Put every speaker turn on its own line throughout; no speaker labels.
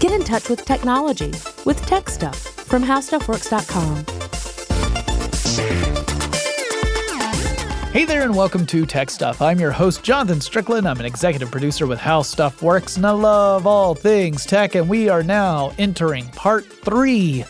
Get in touch with technology with Tech Stuff from HowStuffWorks.com.
Hey there, and welcome to Tech Stuff. I'm your host, Jonathan Strickland. I'm an executive producer with How Stuff Works, and I love all things tech. And we are now entering part three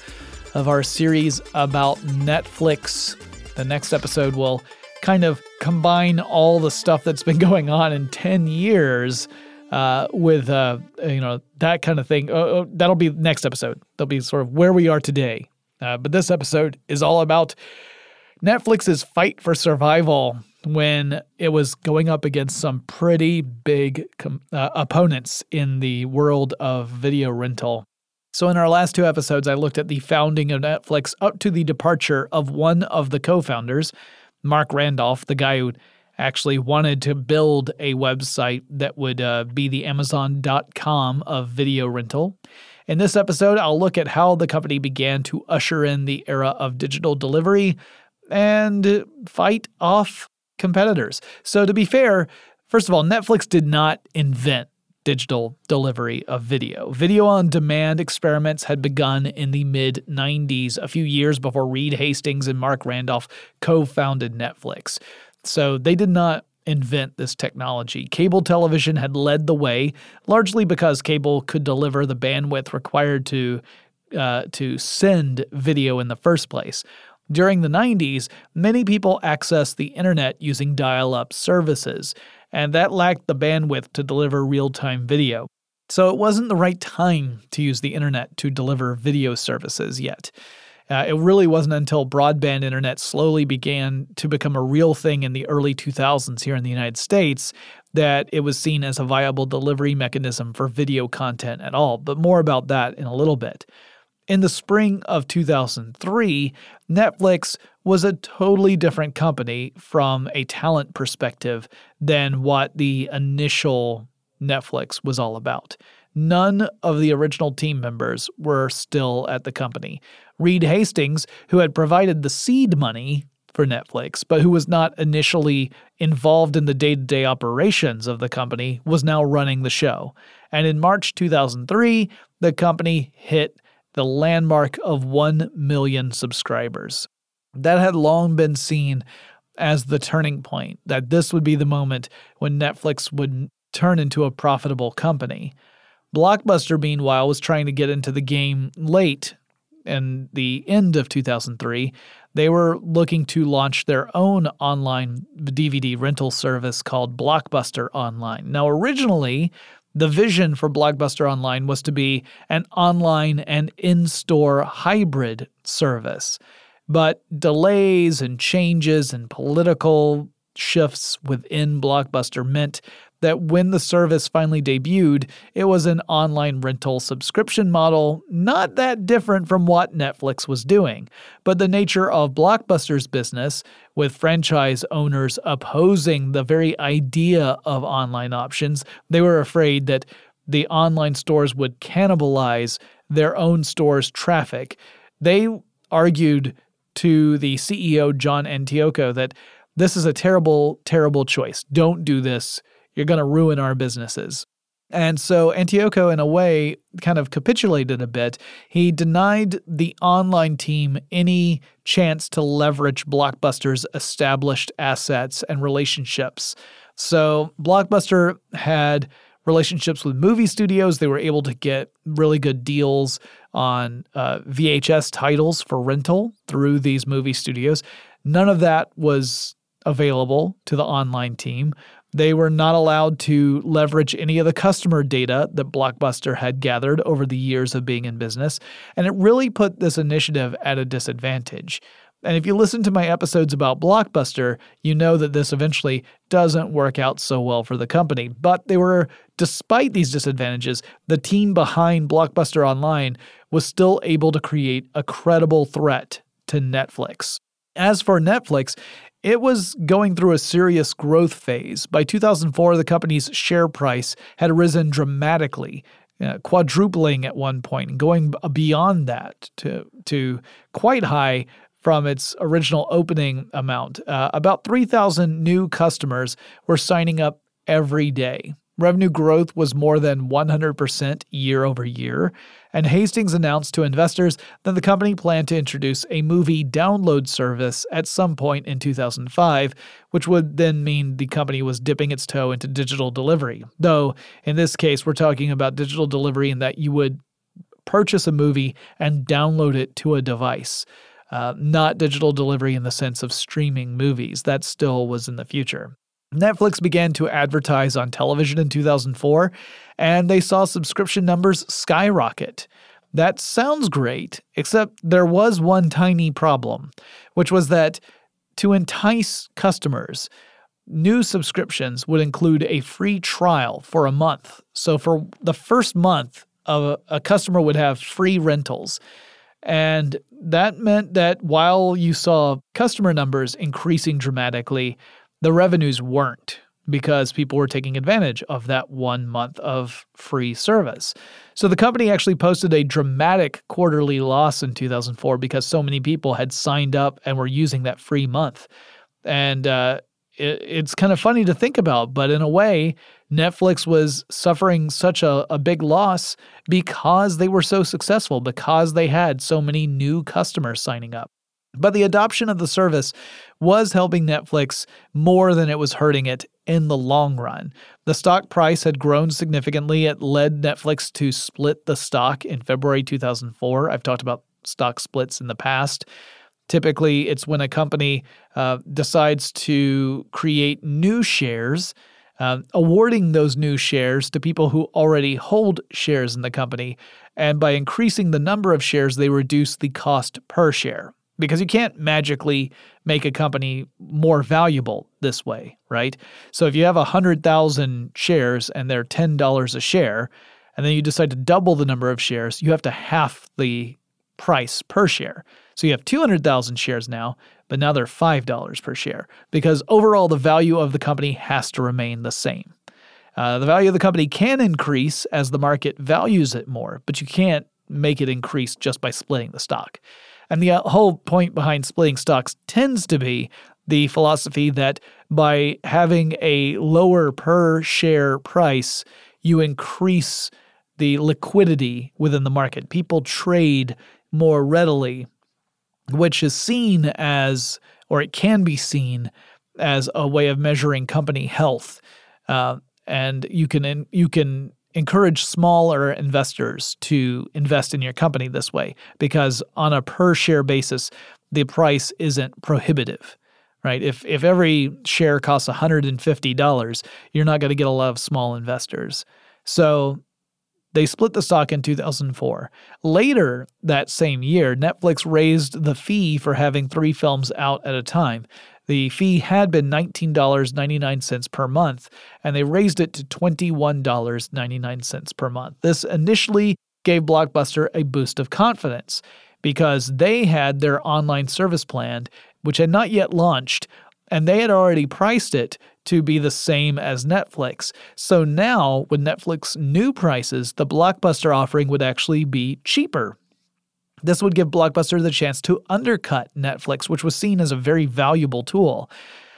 of our series about Netflix. The next episode will kind of combine all the stuff that's been going on in 10 years uh, with, uh, you know, that kind of thing. Uh, that'll be next episode. That'll be sort of where we are today. Uh, but this episode is all about Netflix's fight for survival when it was going up against some pretty big com- uh, opponents in the world of video rental. So, in our last two episodes, I looked at the founding of Netflix up to the departure of one of the co founders, Marc Randolph, the guy who actually wanted to build a website that would uh, be the Amazon.com of video rental. In this episode, I'll look at how the company began to usher in the era of digital delivery and fight off competitors. So, to be fair, first of all, Netflix did not invent digital delivery of video. Video on demand experiments had begun in the mid 90s, a few years before Reed Hastings and Marc Randolph co founded Netflix. So, they did not invent this technology. Cable television had led the way, largely because cable could deliver the bandwidth required to uh, to send video in the first place. During the 90s, many people accessed the internet using dial up services, and that lacked the bandwidth to deliver real time video. So it wasn't the right time to use the internet to deliver video services yet. Uh, it really wasn't until broadband internet slowly began to become a real thing in the early 2000s here in the United States that it was seen as a viable delivery mechanism for video content at all. But more about that in a little bit. In the spring of 2003, Netflix was a totally different company from a talent perspective than what the initial Netflix was all about. None of the original team members were still at the company. Reed Hastings, who had provided the seed money for Netflix, but who was not initially involved in the day to day operations of the company, was now running the show. And in March 2003, the company hit the landmark of 1 million subscribers. That had long been seen as the turning point, that this would be the moment when Netflix would turn into a profitable company. Blockbuster, meanwhile, was trying to get into the game late in the end of 2003. They were looking to launch their own online DVD rental service called Blockbuster Online. Now, originally, the vision for Blockbuster Online was to be an online and in store hybrid service. But delays and changes and political shifts within Blockbuster meant that when the service finally debuted, it was an online rental subscription model, not that different from what Netflix was doing. But the nature of Blockbuster's business, with franchise owners opposing the very idea of online options, they were afraid that the online stores would cannibalize their own store's traffic. They argued to the CEO, John Antioco, that this is a terrible, terrible choice. Don't do this you're going to ruin our businesses. And so Antioco, in a way, kind of capitulated a bit. He denied the online team any chance to leverage Blockbuster's established assets and relationships. So Blockbuster had relationships with movie studios. They were able to get really good deals on uh, VHS titles for rental through these movie studios. None of that was available to the online team. They were not allowed to leverage any of the customer data that Blockbuster had gathered over the years of being in business, and it really put this initiative at a disadvantage. And if you listen to my episodes about Blockbuster, you know that this eventually doesn't work out so well for the company. But they were, despite these disadvantages, the team behind Blockbuster Online was still able to create a credible threat to Netflix. As for Netflix, it was going through a serious growth phase. By 2004, the company's share price had risen dramatically, uh, quadrupling at one point, and going beyond that to, to quite high from its original opening amount. Uh, about 3,000 new customers were signing up every day. Revenue growth was more than 100% year over year, and Hastings announced to investors that the company planned to introduce a movie download service at some point in 2005, which would then mean the company was dipping its toe into digital delivery. Though, in this case, we're talking about digital delivery in that you would purchase a movie and download it to a device. Uh, not digital delivery in the sense of streaming movies. That still was in the future. Netflix began to advertise on television in 2004, and they saw subscription numbers skyrocket. That sounds great, except there was one tiny problem, which was that to entice customers, new subscriptions would include a free trial for a month. So for the first month, a, customer would have free rentals. And that meant that while you saw customer numbers increasing dramatically, the revenues weren't because people were taking advantage of that one month of free service. So the company actually posted a dramatic quarterly loss in 2004 because so many people had signed up and were using that free month. And uh, it, it's kind of funny to think about, but in a way, Netflix was suffering such a, a big loss because they were so successful, because they had so many new customers signing up. But the adoption of the service was helping Netflix more than it was hurting it in the long run. The stock price had grown significantly. It led Netflix to split the stock in February 2004. I've talked about stock splits in the past. Typically, it's when a company uh, decides to create new shares, uh, awarding those new shares to people who already hold shares in the company. And by increasing the number of shares, they reduce the cost per share because you can't magically make a company more valuable this way, right? So if you have 100,000 shares and they're $10 a share, and then you decide to double the number of shares, you have to half the price per share. So you have 200,000 shares now, but now they're $5 per share because overall the value of the company has to remain the same. Uh, the value of the company can increase as the market values it more, but you can't make it increase just by splitting the stock. And the uh, whole point behind splitting stocks tends to be the philosophy that by having a lower per share price, you increase the liquidity within the market. People trade more readily, which is seen as, or it can be seen as a way of measuring company health. Uh, and you can you can encourage smaller investors to invest in your company this way because on a per share basis, the price isn't prohibitive. Right? If if every share costs $150, you're not going to get a lot of small investors. So they split the stock in 2004. Later that same year, Netflix raised the fee for having three films out at a time. The fee had been $19.99 per month, and they raised it to $21.99 per month. This initially gave Blockbuster a boost of confidence because they had their online service plan, which had not yet launched, and they had already priced it to be the same as Netflix. So now, with Netflix new prices, the Blockbuster offering would actually be cheaper this would give Blockbuster the chance to undercut Netflix, which was seen as a very valuable tool.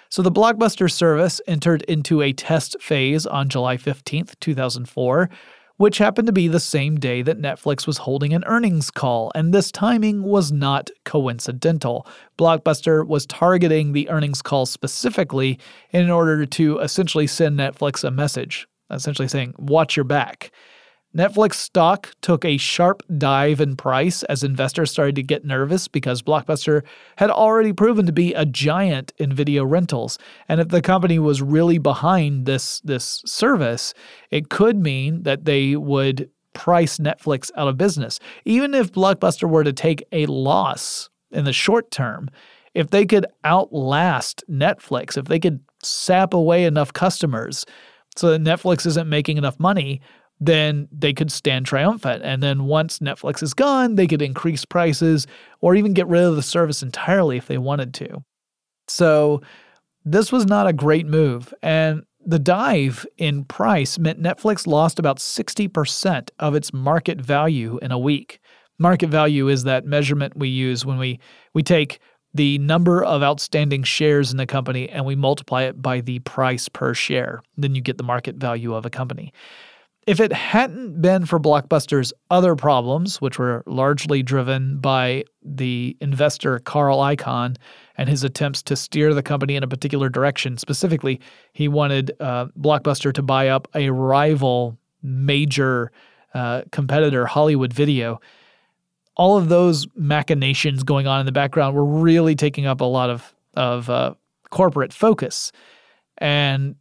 So the Blockbuster service entered into a test phase on July 15th, 2004, which happened to be the same day that Netflix was holding an earnings call, and this timing was not coincidental. Blockbuster was targeting the earnings call specifically in order to essentially send Netflix a message, essentially saying, watch your back. Netflix stock took a sharp dive in price as investors started to get nervous because Blockbuster had already proven to be a giant in video rentals. And if the company was really behind this, this service, it could mean that they would price Netflix out of business. Even if Blockbuster were to take a loss in the short term, if they could outlast Netflix, if they could sap away enough customers so that Netflix isn't making enough money, then they could stand triumphant. And then once Netflix is gone, they could increase prices or even get rid of the service entirely if they wanted to. So this was not a great move. And the dive in price meant Netflix lost about 60% of its market value in a week. Market value is that measurement we use when we, we take the number of outstanding shares in the company and we multiply it by the price per share. Then you get the market value of a company. If it hadn't been for Blockbuster's other problems, which were largely driven by the investor Carl Icahn and his attempts to steer the company in a particular direction, specifically, he wanted uh, Blockbuster to buy up a rival major uh, competitor, Hollywood Video. All of those machinations going on in the background were really taking up a lot of of uh, corporate focus, and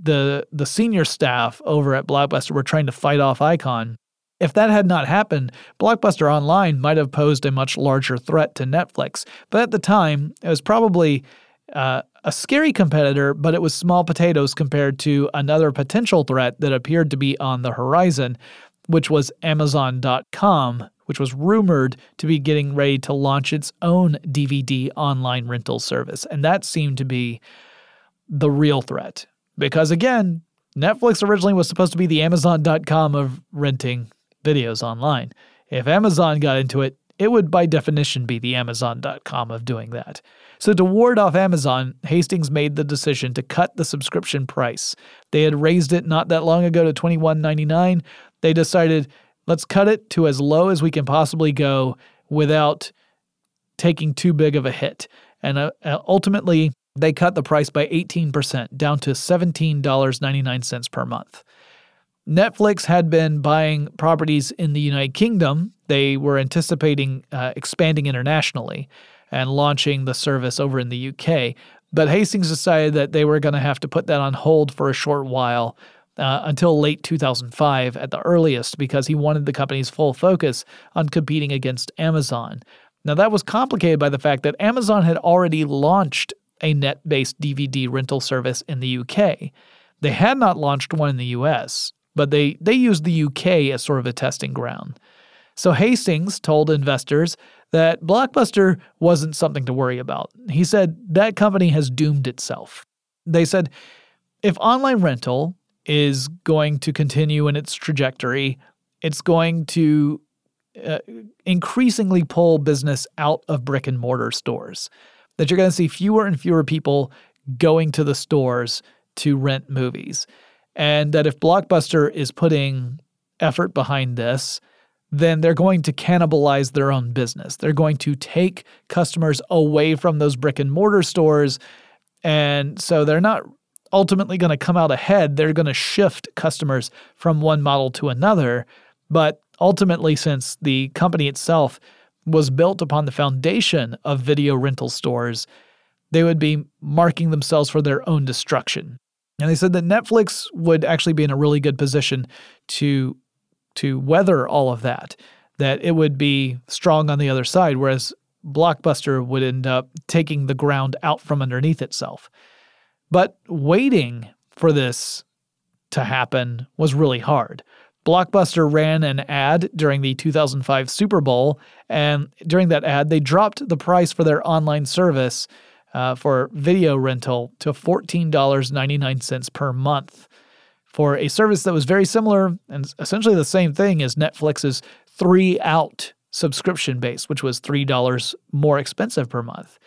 the the senior staff over at Blockbuster were trying to fight off Icahn. If that had not happened, Blockbuster Online might have posed a much larger threat to Netflix. But at the time, it was probably uh, a scary competitor, but it was small potatoes compared to another potential threat that appeared to be on the horizon, which was Amazon.com, which was rumored to be getting ready to launch its own DVD online rental service. And that seemed to be the real threat. Because again, Netflix originally was supposed to be the Amazon.com of renting videos online. If Amazon got into it, it would by definition be the Amazon.com of doing that. So, to ward off Amazon, Hastings made the decision to cut the subscription price. They had raised it not that long ago to $21.99. They decided, let's cut it to as low as we can possibly go without taking too big of a hit. And uh, ultimately, they cut the price by 18%, down to $17.99 per month. Netflix had been buying properties in the United Kingdom. They were anticipating uh, expanding internationally and launching the service over in the UK. But Hastings decided that they were going to have to put that on hold for a short while uh, until late 2005 at the earliest because he wanted the company's full focus on competing against Amazon. Now, that was complicated by the fact that Amazon had already launched a net based DVD rental service in the UK. They had not launched one in the US, but they, they used the UK as sort of a testing ground. So Hastings told investors that Blockbuster wasn't something to worry about. He said that company has doomed itself. They said if online rental is going to continue in its trajectory, it's going to uh, increasingly pull business out of brick and mortar stores that you're going to see fewer and fewer people going to the stores to rent movies. And that if Blockbuster is putting effort behind this, then they're going to cannibalize their own business. They're going to take customers away from those brick and mortar stores. And so they're not ultimately going to come out ahead. They're going to shift customers from one model to another. But ultimately, since the company itself was built upon the foundation of video rental stores, they would be marking themselves for their own destruction. And they said that Netflix would actually be in a really good position to to weather all of that, that it would be strong on the other side, whereas Blockbuster would end up taking the ground out from underneath itself. But waiting for this to happen was really hard. Blockbuster ran an ad during the 2005 Super Bowl, and during that ad, they dropped the price for their online service uh, for video rental to $14.99 per month for a service that was very similar and essentially the same thing as Netflix's three out subscription base, which was $3 more expensive per month.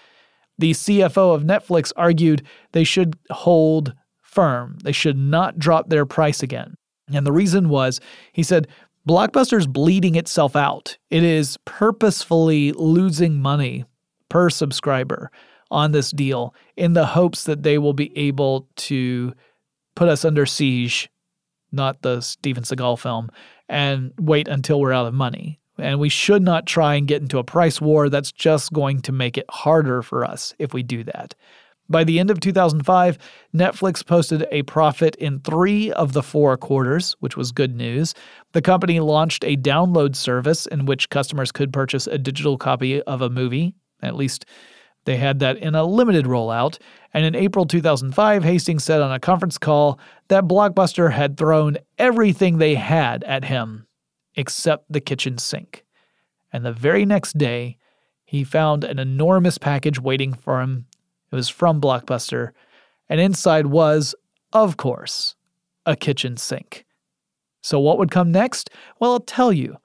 The CFO of Netflix argued they should hold firm, they should not drop their price again. And the reason was, he said, Blockbuster's bleeding itself out. It is purposefully losing money per subscriber on this deal in the hopes that they will be able to put us under siege, not the Steven Seagal film, and wait until we're out of money. And we should not try and get into a price war. That's just going to make it harder for us if we do that. By the end of 2005, Netflix posted a profit in three of the four quarters, which was good news. The company launched a download service in which customers could purchase a digital copy of a movie. At least they had that in a limited rollout. And in April 2005, Hastings said on a conference call that Blockbuster had thrown everything they had at him except the kitchen sink. And the very next day, he found an enormous package waiting for him it was from Blockbuster, and inside was, of course, a kitchen sink. So, what would come next? Well, I'll tell you.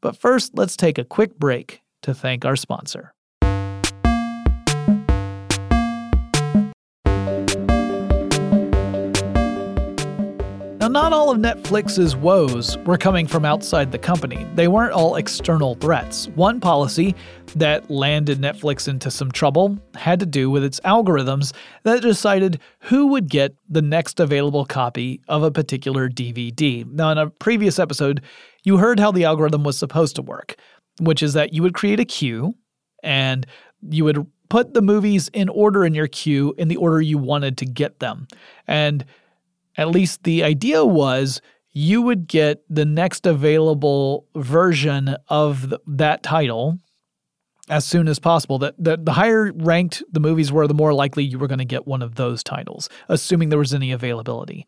But first, let's take a quick break to thank our sponsor. Now, not all of Netflix's woes were coming from outside the company. They weren't all external threats. One policy that landed Netflix into some trouble had to do with its algorithms that decided who would get the next available copy of a particular DVD. Now, in a previous episode, you heard how the algorithm was supposed to work, which is that you would create a queue and you would put the movies in order in your queue in the order you wanted to get them. And at least the idea was you would get the next available version of the, that title as soon as possible. That the, the higher ranked the movies were, the more likely you were going to get one of those titles, assuming there was any availability.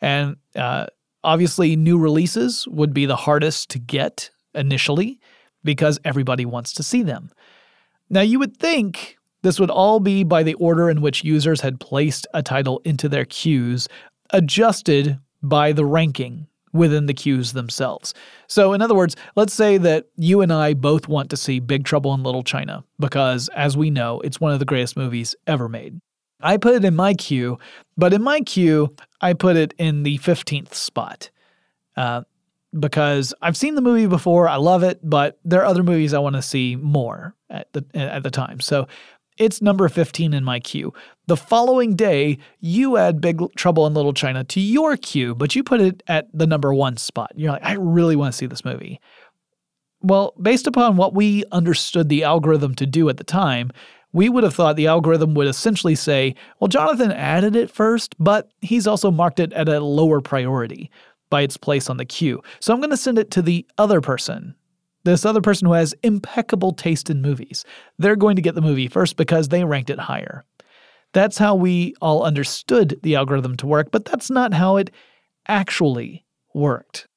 And uh, obviously, new releases would be the hardest to get initially because everybody wants to see them. Now, you would think this would all be by the order in which users had placed a title into their queues adjusted by the ranking within the queues themselves. So, in other words, let's say that you and I both want to see Big Trouble in Little China because, as we know, it's one of the greatest movies ever made. I put it in my queue, but in my queue, I put it in the 15th spot. Uh, because I've seen the movie before, I love it, but there are other movies I want to see more at the at the time. So it's number 15 in my queue. The following day, you add Big Trouble in Little China to your queue, but you put it at the number one spot. You're like, I really want to see this movie. Well, based upon what we understood the algorithm to do at the time, we would have thought the algorithm would essentially say, well, Jonathan added it first, but he's also marked it at a lower priority by its place on the queue. So I'm going to send it to the other person this other person who has impeccable taste in movies. They're going to get the movie first because they ranked it higher. That's how we all understood the algorithm to work, but that's not how it actually worked.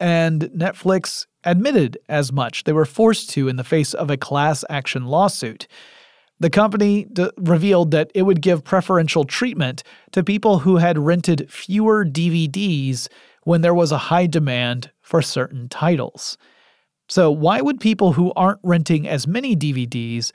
And Netflix admitted as much. They were forced to in the face of a class action lawsuit. The company d- revealed that it would give preferential treatment to people who had rented fewer DVDs when there was a high demand for certain titles. So, why would people who aren't renting as many DVDs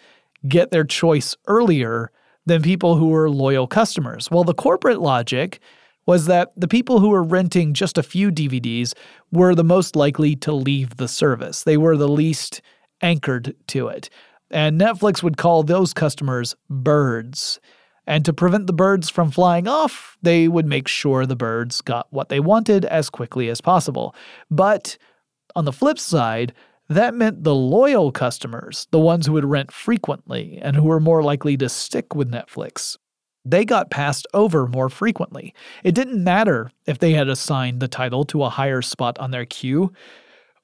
get their choice earlier than people who are loyal customers? Well, the corporate logic was that the people who were renting just a few DVDs were the most likely to leave the service. They were the least anchored to it. And Netflix would call those customers birds. And to prevent the birds from flying off, they would make sure the birds got what they wanted as quickly as possible. But on the flip side, that meant the loyal customers, the ones who would rent frequently and who were more likely to stick with Netflix, they got passed over more frequently. It didn't matter if they had assigned the title to a higher spot on their queue,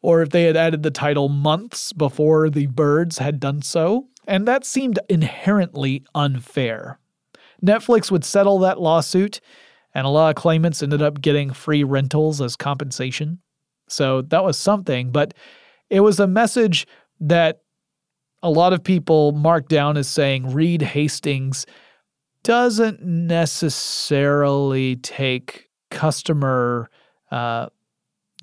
or if they had added the title months before the birds had done so, and that seemed inherently unfair. Netflix would settle that lawsuit, and a lot of claimants ended up getting free rentals as compensation. So that was something, but it was a message that a lot of people marked down as saying Reed Hastings doesn't necessarily take customer uh,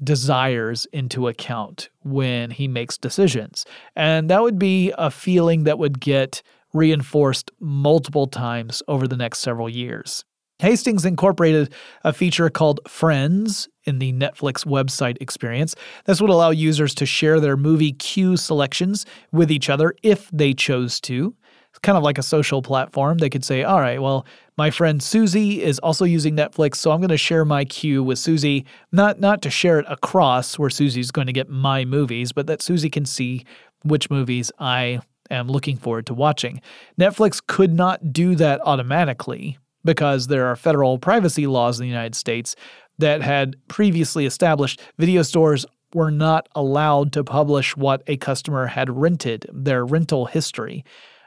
desires into account when he makes decisions. And that would be a feeling that would get reinforced multiple times over the next several years. Hastings incorporated a feature called Friends in the Netflix website experience. This would allow users to share their movie queue selections with each other if they chose to. It's kind of like a social platform. They could say, all right, well, my friend Susie is also using Netflix, so I'm going to share my queue with Susie, not not to share it across where Susie's going to get my movies, but that Susie can see which movies I am looking forward to watching. Netflix could not do that automatically because there are federal privacy laws in the United States that had previously established video stores were not allowed to publish what a customer had rented, their rental history.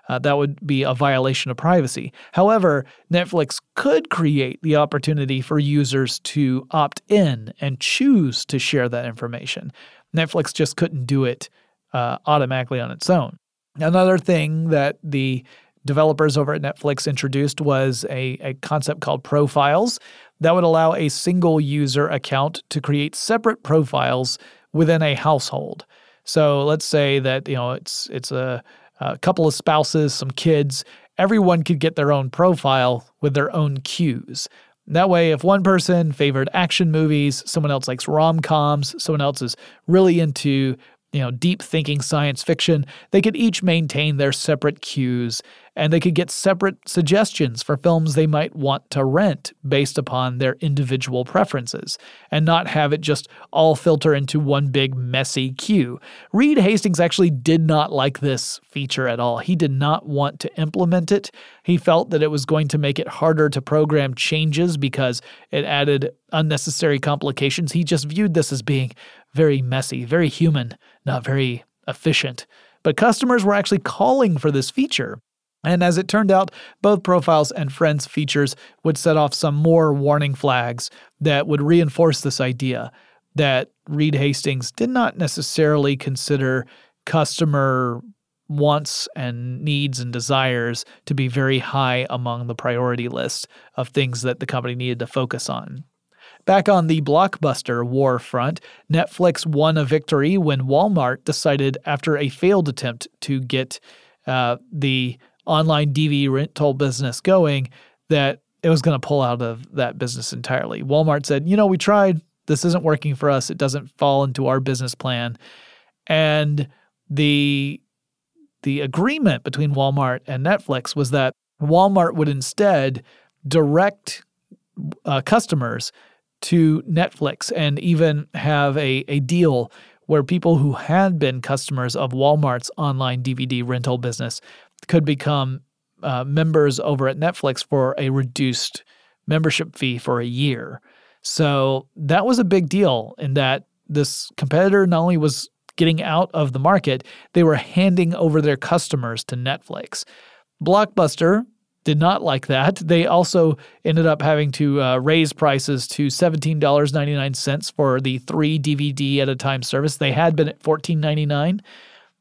Uh, that would be a violation of privacy. However, Netflix could create the opportunity for users to opt in and choose to share that information. Netflix just couldn't do it uh, automatically on its own. Another thing that the developers over at Netflix introduced was a, a concept called profiles that would allow a single user account to create separate profiles within a household. So let's say that you know it's it's a, a couple of spouses, some kids. Everyone could get their own profile with their own queues. That way, if one person favored action movies, someone else likes rom coms, someone else is really into you know, deep thinking science fiction, they could each maintain their separate queues and they could get separate suggestions for films they might want to rent based upon their individual preferences and not have it just all filter into one big messy queue. Reed Hastings actually did not like this feature at all. He did not want to implement it. He felt that it was going to make it harder to program changes because it added unnecessary complications. He just viewed this as being very messy, very human, not very efficient. But customers were actually calling for this feature. And as it turned out, both profiles and friends features would set off some more warning flags that would reinforce this idea that Reed Hastings did not necessarily consider customer wants and needs and desires to be very high among the priority list of things that the company needed to focus on. Back on the blockbuster war front, Netflix won a victory when Walmart decided, after a failed attempt to get uh, the online DVD rental business going, that it was going to pull out of that business entirely. Walmart said, you know, we tried. This isn't working for us. It doesn't fall into our business plan. And the the agreement between Walmart and Netflix was that Walmart would instead direct uh, customers to Netflix and even have a, a deal where people who had been customers of Walmart's online DVD rental business could become uh, members over at Netflix for a reduced membership fee for a year. So that was a big deal in that this competitor not only was getting out of the market, they were handing over their customers to Netflix. Blockbuster did not like that. They also ended up having to uh, raise prices to $17.99 for the three DVD at a time service. They had been at $14.99,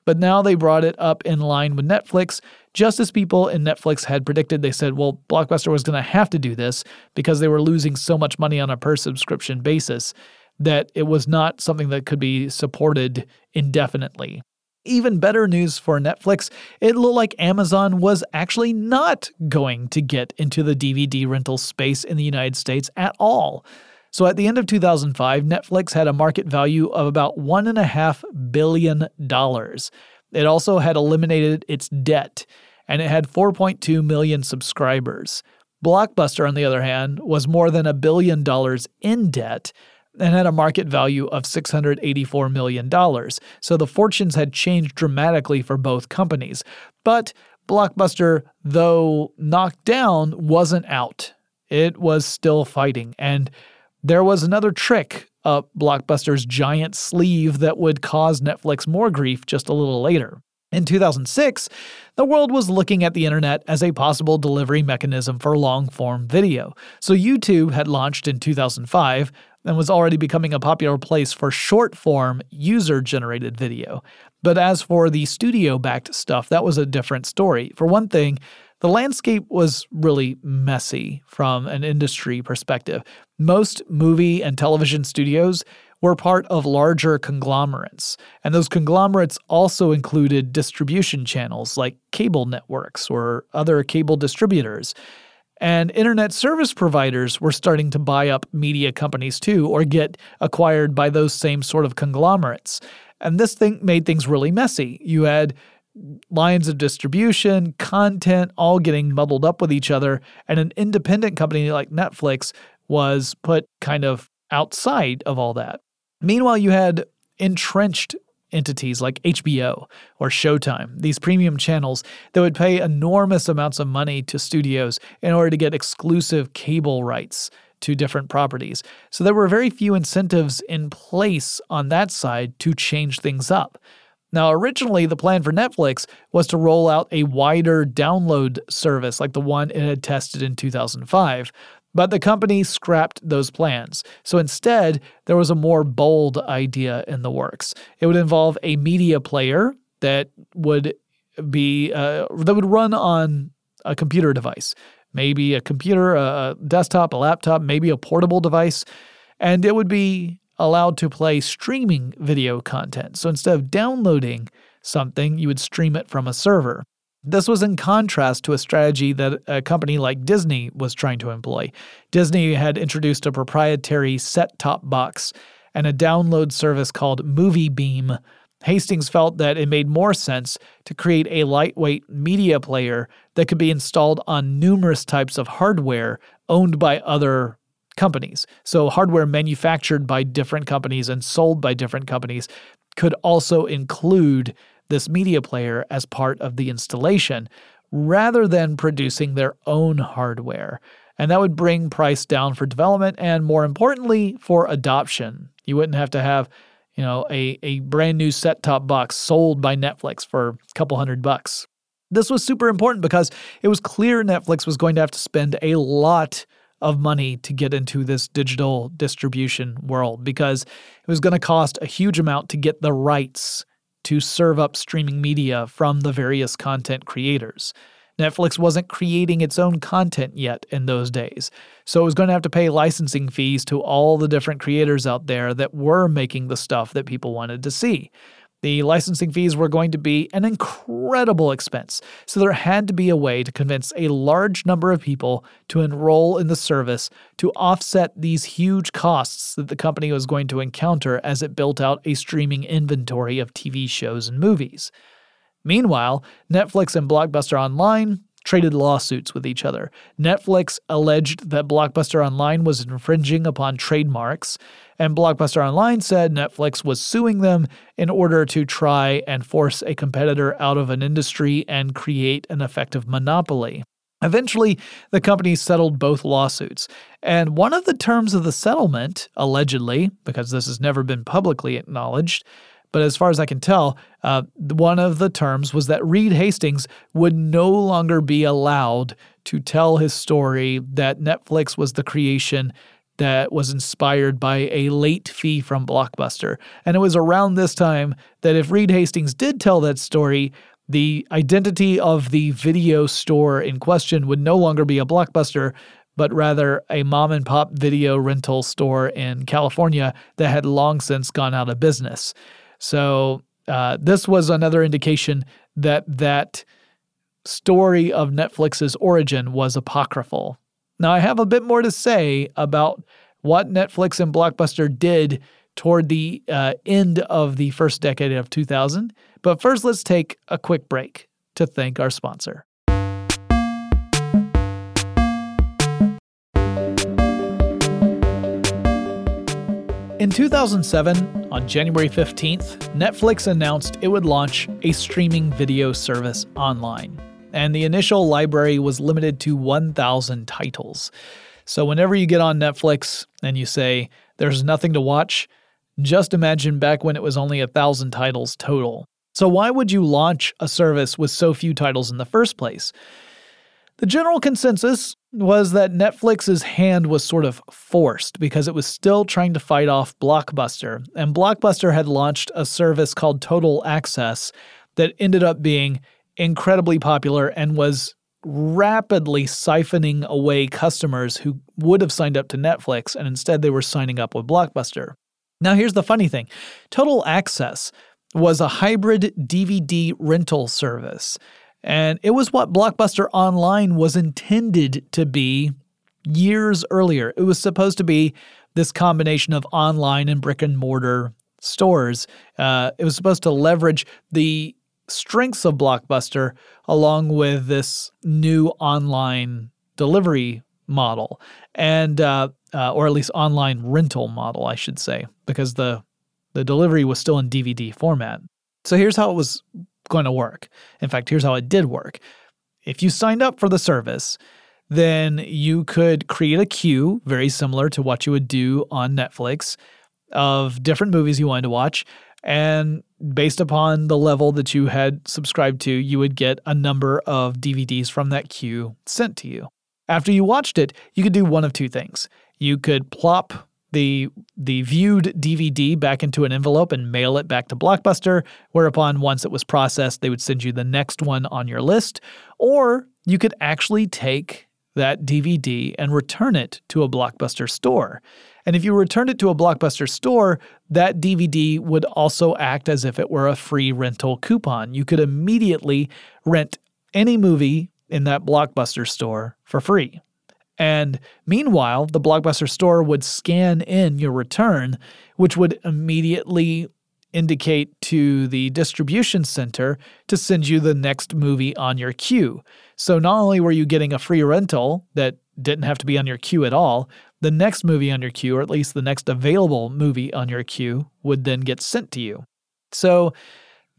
but now they brought it up in line with Netflix. Just as people in Netflix had predicted, they said, well, Blockbuster was going to have to do this because they were losing so much money on a per subscription basis that it was not something that could be supported indefinitely. Even better news for Netflix, it looked like Amazon was actually not going to get into the DVD rental space in the United States at all. So at the end of 2005, Netflix had a market value of about $1.5 billion. It also had eliminated its debt, and it had 4.2 million subscribers. Blockbuster, on the other hand, was more than a billion dollars in debt and had a market value of $684 million. So the fortunes had changed dramatically for both companies. But Blockbuster, though knocked down, wasn't out. It was still fighting. And there was another trick up Blockbuster's giant sleeve that would cause Netflix more grief just a little later. In 2006, the world was looking at the internet as a possible delivery mechanism for long form video. So YouTube had launched in 2005 and was already becoming a popular place for short form, user generated video. But as for the studio backed stuff, that was a different story. For one thing, the landscape was really messy from an industry perspective. Most movie and television studios were part of larger conglomerates, and those conglomerates also included distribution channels like cable networks or other cable distributors. And internet service providers were starting to buy up media companies too, or get acquired by those same sort of conglomerates. And this thing made things really messy. You had lines of distribution, content all getting muddled up with each other, and an independent company like Netflix was put kind of outside of all that. Meanwhile, you had entrenched entities like HBO or Showtime, these premium channels that would pay enormous amounts of money to studios in order to get exclusive cable rights to different properties. So there were very few incentives in place on that side to change things up. Now, originally, the plan for Netflix was to roll out a wider download service like the one it had tested in 2005, but the company scrapped those plans. So instead, there was a more bold idea in the works. It would involve a media player that would be uh, that would run on a computer device, maybe a computer, a desktop, a laptop, maybe a portable device, and it would be allowed to play streaming video content. So instead of downloading something, you would stream it from a server. This was in contrast to a strategy that a company like Disney was trying to employ. Disney had introduced a proprietary set top box and a download service called MovieBeam. Hastings felt that it made more sense to create a lightweight media player that could be installed on numerous types of hardware owned by other companies. So, hardware manufactured by different companies and sold by different companies could also include this media player as part of the installation rather than producing their own hardware. And that would bring price down for development and more importantly for adoption. You wouldn't have to have, you know, a, a brand new set-top box sold by Netflix for a couple hundred bucks. This was super important because it was clear Netflix was going to have to spend a lot of money to get into this digital distribution world because it was going to cost a huge amount to get the rights to serve up streaming media from the various content creators. Netflix wasn't creating its own content yet in those days, so it was going to have to pay licensing fees to all the different creators out there that were making the stuff that people wanted to see. The licensing fees were going to be an incredible expense, so there had to be a way to convince a large number of people to enroll in the service to offset these huge costs that the company was going to encounter as it built out a streaming inventory of TV shows and movies. Meanwhile, Netflix and Blockbuster Online traded lawsuits with each other. Netflix alleged that Blockbuster Online was infringing upon trademarks, and Blockbuster Online said Netflix was suing them in order to try and force a competitor out of an industry and create an effective monopoly. Eventually, the companies settled both lawsuits. And one of the terms of the settlement, allegedly, because this has never been publicly acknowledged, but as far as I can tell, uh, one of the terms was that Reed Hastings would no longer be allowed to tell his story that Netflix was the creation that was inspired by a late fee from Blockbuster. And it was around this time that if Reed Hastings did tell that story, the identity of the video store in question would no longer be a Blockbuster, but rather a mom and pop video rental store in California that had long since gone out of business. So uh, this was another indication that that story of Netflix's origin was apocryphal. Now, I have a bit more to say about what Netflix and Blockbuster did toward the uh, end of the first decade of 2000. But first, let's take a quick break to thank our sponsor. In 2007, on January 15th, Netflix announced it would launch a streaming video service online. And the initial library was limited to 1,000 titles. So whenever you get on Netflix and you say, there's nothing to watch, just imagine back when it was only a 1,000 titles total. So why would you launch a service with so few titles in the first place? The general consensus was that Netflix's hand was sort of forced because it was still trying to fight off Blockbuster, and Blockbuster had launched a service called Total Access that ended up being incredibly popular and was rapidly siphoning away customers who would have signed up to Netflix, and instead they were signing up with Blockbuster. Now, here's the funny thing Total Access was a hybrid DVD rental service. And it was what Blockbuster Online was intended to be years earlier. It was supposed to be this combination of online and brick and mortar stores. Uh, it was supposed to leverage the strengths of Blockbuster along with this new online delivery model and uh, uh, or at least online rental model i should say because the the delivery was still in dvd format so here's how it was going to work. In fact, here's how it did work. If you signed up for the service, then you could create a queue very similar to what you would do on Netflix of different movies you wanted to watch. And based upon the level that you had subscribed to, you would get a number of DVDs from that queue sent to you. After you watched it, you could do one of two things. You could plop the the viewed DVD back into an envelope and mail it back to Blockbuster, whereupon once it was processed, they would send you the next one on your list, or you could actually take that DVD and return it to a Blockbuster store. And if you returned it to a Blockbuster store, that DVD would also act as if it were a free rental coupon. You could immediately rent any movie in that Blockbuster store for free. And meanwhile, the Blockbuster store would scan in your return, which would immediately indicate to the distribution center to send you the next movie on your queue. So not only were you getting a free rental that didn't have to be on your queue at all, the next movie on your queue, or at least the next available movie on your queue, would then get sent to you. So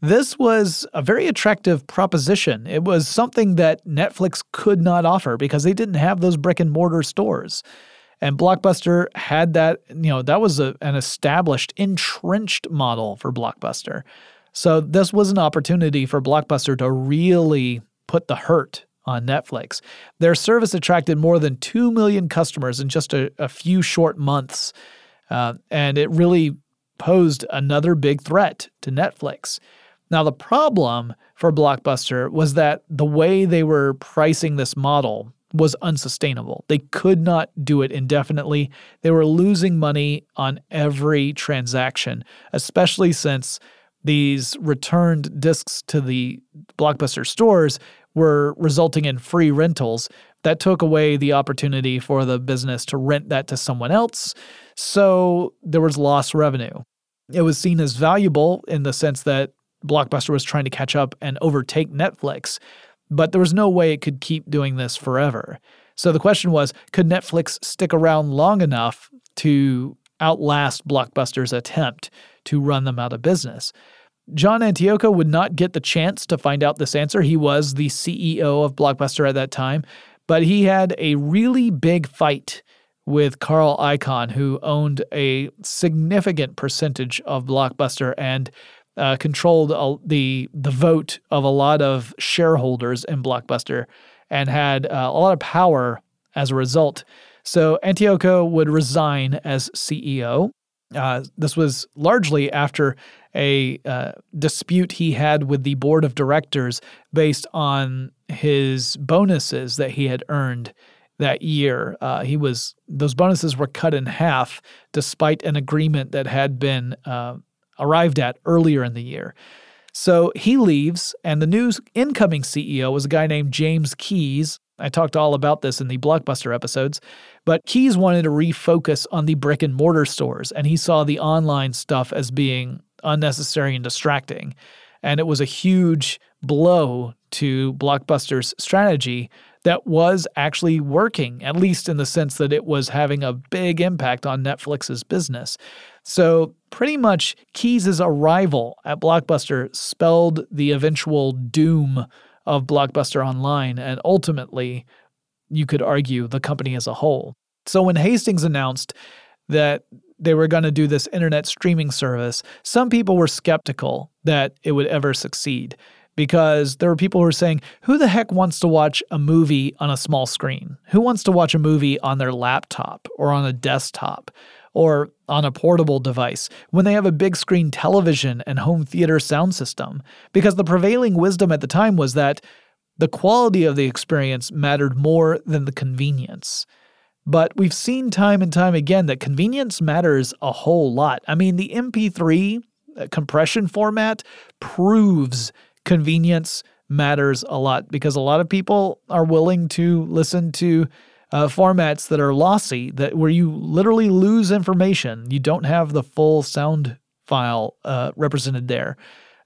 this was a very attractive proposition. It was something that Netflix could not offer because they didn't have those brick and mortar stores. And Blockbuster had that, you know, that was a, an established, entrenched model for Blockbuster. So this was an opportunity for Blockbuster to really put the hurt on Netflix. Their service attracted more than 2 million customers in just a, a few short months. Uh, and it really posed another big threat to Netflix. Now, the problem for Blockbuster was that the way they were pricing this model was unsustainable. They could not do it indefinitely. They were losing money on every transaction, especially since these returned discs to the Blockbuster stores were resulting in free rentals. That took away the opportunity for the business to rent that to someone else. So there was lost revenue. It was seen as valuable in the sense that Blockbuster was trying to catch up and overtake Netflix, but there was no way it could keep doing this forever. So the question was could Netflix stick around long enough to outlast Blockbuster's attempt to run them out of business? John Antioco would not get the chance to find out this answer. He was the CEO of Blockbuster at that time, but he had a really big fight with Carl Icahn, who owned a significant percentage of Blockbuster and uh, controlled a, the the vote of a lot of shareholders in Blockbuster and had uh, a lot of power as a result. So Antioco would resign as CEO. Uh, this was largely after a uh, dispute he had with the board of directors based on his bonuses that he had earned that year. Uh, he was those bonuses were cut in half, despite an agreement that had been uh, arrived at earlier in the year. So he leaves, and the new incoming CEO was a guy named James Keyes. I talked all about this in the Blockbuster episodes, but Keyes wanted to refocus on the brick and mortar stores, and he saw the online stuff as being unnecessary and distracting. And it was a huge blow to Blockbuster's strategy that was actually working, at least in the sense that it was having a big impact on Netflix's business. So, pretty much Keyes' arrival at Blockbuster spelled the eventual doom of Blockbuster Online and ultimately, you could argue, the company as a whole. So, when Hastings announced that they were going to do this internet streaming service, some people were skeptical that it would ever succeed because there were people who were saying, who the heck wants to watch a movie on a small screen? Who wants to watch a movie on their laptop or on a desktop? or on a portable device when they have a big screen television and home theater sound system, because the prevailing wisdom at the time was that the quality of the experience mattered more than the convenience. But we've seen time and time again that convenience matters a whole lot. I mean, the MP3 uh, compression format proves convenience matters a lot because a lot of people are willing to listen to uh, formats that are lossy, that where you literally lose information. You don't have the full sound file uh, represented there,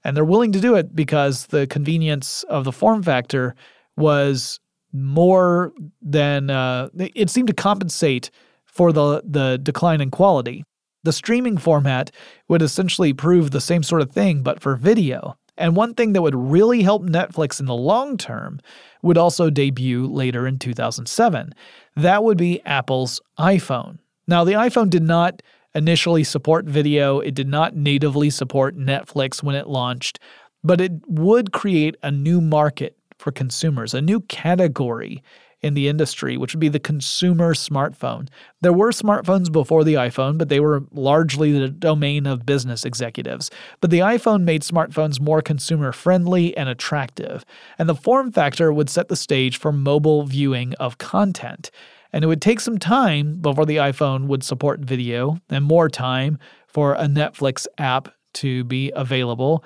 and they're willing to do it because the convenience of the form factor was more than uh, it seemed to compensate for the the decline in quality. The streaming format would essentially prove the same sort of thing, but for video. And one thing that would really help Netflix in the long term would also debut later in 2007. That would be Apple's iPhone. Now, the iPhone did not initially support video, it did not natively support Netflix when it launched, but it would create a new market for consumers, a new category in the industry, which would be the consumer smartphone. There were smartphones before the iPhone, but they were largely the domain of business executives. But the iPhone made smartphones more consumer friendly and attractive, and the form factor would set the stage for mobile viewing of content. And it would take some time before the iPhone would support video, and more time for a Netflix app to be available.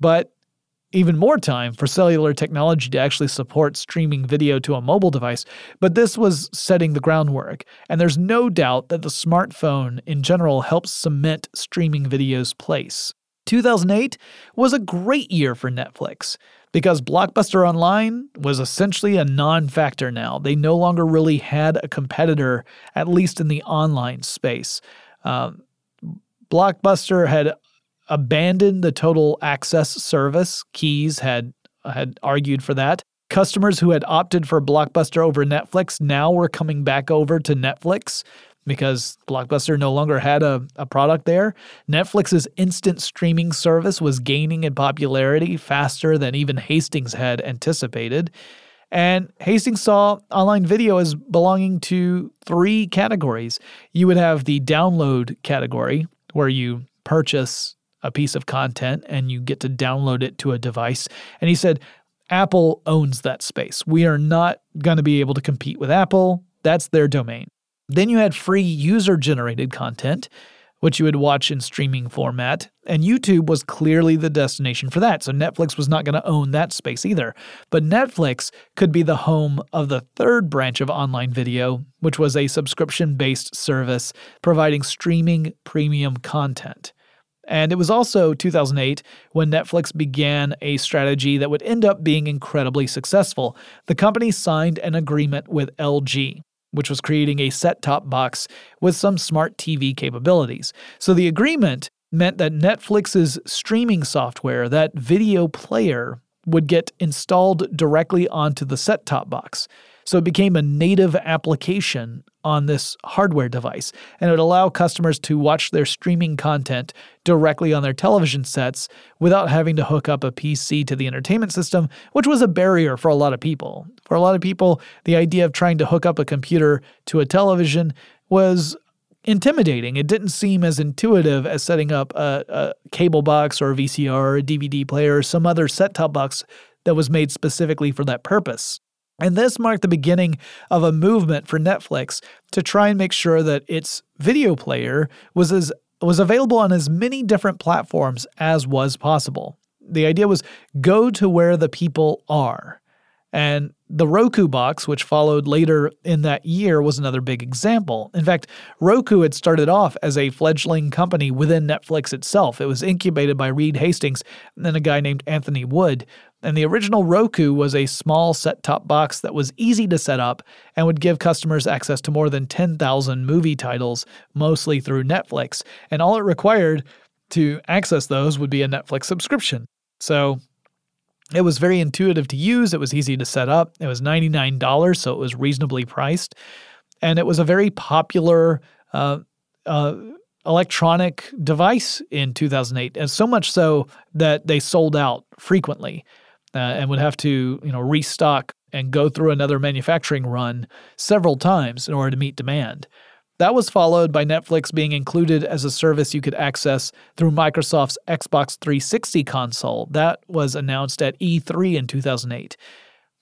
But even more time for cellular technology to actually support streaming video to a mobile device, but this was setting the groundwork. And there's no doubt that the smartphone in general helps cement streaming video's place. 2008 was a great year for Netflix because Blockbuster Online was essentially a non factor now. They no longer really had a competitor, at least in the online space. Um, Blockbuster had abandoned the total access service. Keyes had had argued for that. Customers who had opted for Blockbuster over Netflix now were coming back over to Netflix because Blockbuster no longer had a, a product there. Netflix's instant streaming service was gaining in popularity faster than even Hastings had anticipated. And Hastings saw online video as belonging to three categories. You would have the download category, where you purchase a piece of content and you get to download it to a device. And he said, Apple owns that space. We are not going to be able to compete with Apple. That's their domain. Then you had free user generated content, which you would watch in streaming format, and YouTube was clearly the destination for that. So Netflix was not going to own that space either. But Netflix could be the home of the third branch of online video, which was a subscription based service providing streaming premium content. And it was also 2008 when Netflix began a strategy that would end up being incredibly successful. The company signed an agreement with LG, which was creating a set top box with some smart TV capabilities. So the agreement meant that Netflix's streaming software, that video player, would get installed directly onto the set top box. So it became a native application on this hardware device, and it would allow customers to watch their streaming content directly on their television sets without having to hook up a PC to the entertainment system, which was a barrier for a lot of people. For a lot of people, the idea of trying to hook up a computer to a television was intimidating. It didn't seem as intuitive as setting up a, a cable box or a VCR or a DVD player or some other set top box that was made specifically for that purpose. And this marked the beginning of a movement for Netflix to try and make sure that its video player was as was available on as many different platforms as was possible. The idea was go to where the people are. And the Roku box, which followed later in that year, was another big example. In fact, Roku had started off as a fledgling company within Netflix itself. It was incubated by Reed Hastings and a guy named Anthony Wood, and the original Roku was a small set top box that was easy to set up and would give customers access to more than 10,000 movie titles, mostly through Netflix. And all it required to access those would be a Netflix subscription. So it was very intuitive to use, it was easy to set up. It was $99, so it was reasonably priced. And it was a very popular uh, uh, electronic device in 2008, and so much so that they sold out frequently uh, and would have to you know restock and go through another manufacturing run several times in order to meet demand. That was followed by Netflix being included as a service you could access through Microsoft's Xbox 360 console. That was announced at E3 in 2008.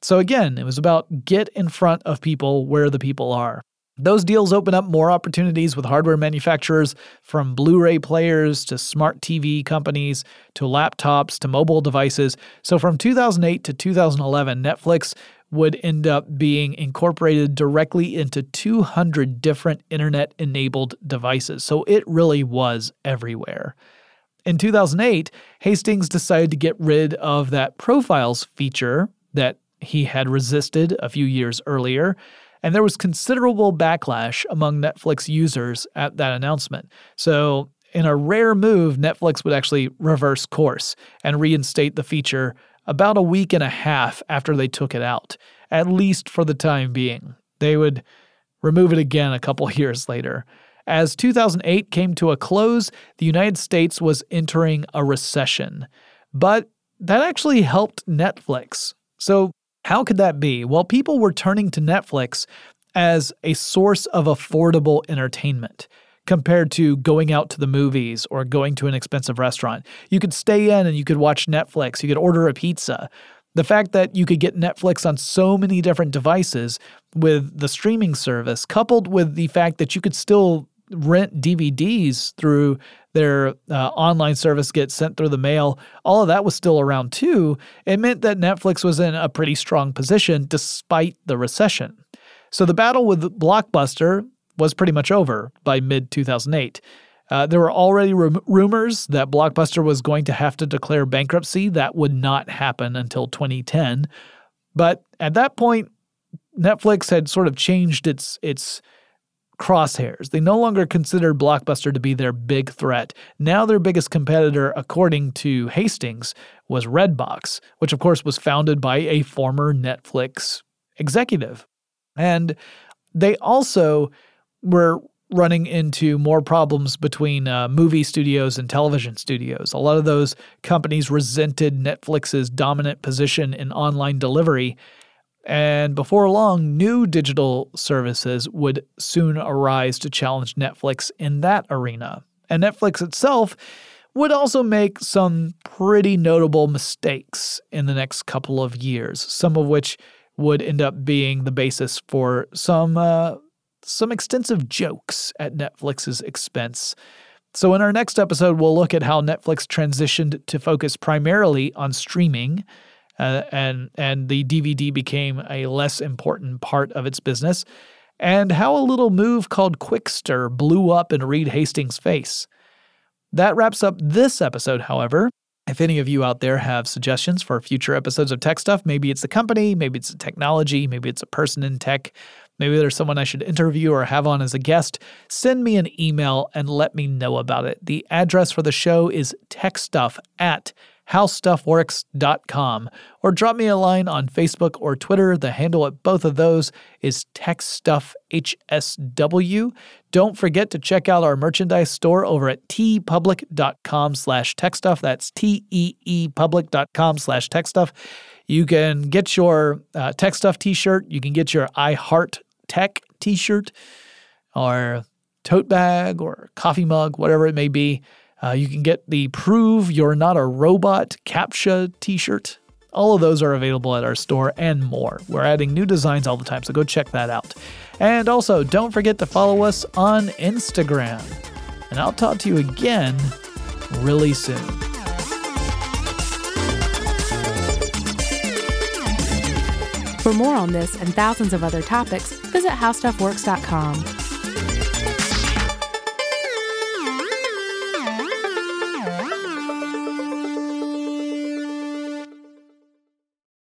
So again, it was about get in front of people where the people are. Those deals open up more opportunities with hardware manufacturers from Blu ray players to smart TV companies to laptops to mobile devices. So from 2008 to 2011, Netflix would end up being incorporated directly into 200 different internet enabled devices. So it really was everywhere. In 2008, Hastings decided to get rid of that profiles feature that he had resisted a few years earlier and there was considerable backlash among Netflix users at that announcement. So, in a rare move, Netflix would actually reverse course and reinstate the feature about a week and a half after they took it out, at least for the time being. They would remove it again a couple years later. As 2008 came to a close, the United States was entering a recession. But that actually helped Netflix. So how could that be? Well, people were turning to Netflix as a source of affordable entertainment compared to going out to the movies or going to an expensive restaurant. You could stay in and you could watch Netflix, you could order a pizza. The fact that you could get Netflix on so many different devices with the streaming service, coupled with the fact that you could still rent DVDs through their uh, online service get sent through the mail, all of that was still around too. It meant that Netflix was in a pretty strong position despite the recession. So the battle with Blockbuster was pretty much over by mid 2008. Uh, there were already rum- rumors that Blockbuster was going to have to declare bankruptcy. That would not happen until 2010. But at that point, Netflix had sort of changed its its crosshairs. They no longer considered Blockbuster to be their big threat. Now their biggest competitor, according to Hastings, was Redbox, which of course was founded by a former Netflix executive. And they also were running into more problems between uh, movie studios and television studios. A lot of those companies resented Netflix's dominant position in online delivery. And before long, new digital services would soon arise to challenge Netflix in that arena. And Netflix itself would also make some pretty notable mistakes in the next couple of years, some of which would end up being the basis for some uh, some extensive jokes at Netflix's expense. So, in our next episode, we'll look at how Netflix transitioned to focus primarily on streaming, uh, and and the DVD became a less important part of its business, and how a little move called Qwikster blew up in Reed Hastings' face. That wraps up this episode, however. If any of you out there have suggestions for future episodes of Tech Stuff, maybe it's a company, maybe it's a technology, maybe it's a person in tech, maybe there's someone I should interview or have on as a guest, send me an email and let me know about it. The address for the show is techstuff at howstuffworks.com or drop me a line on Facebook or Twitter. The handle at both of those is techstuffhsw. Don't forget to check out our merchandise store over at teepublic.com slash techstuff. That's T-E-E public.com slash techstuff. You can get your uh, Tech Stuff t-shirt. You can get your I Heart Tech t-shirt or tote bag or coffee mug, whatever it may be. Uh, you can get the Prove You're Not a Robot CAPTCHA t shirt. All of those are available at our store and more. We're adding new designs all the time, so go check that out. And also, don't forget to follow us on Instagram. And I'll talk to you again really soon.
For more on this and thousands of other topics, visit howstuffworks.com.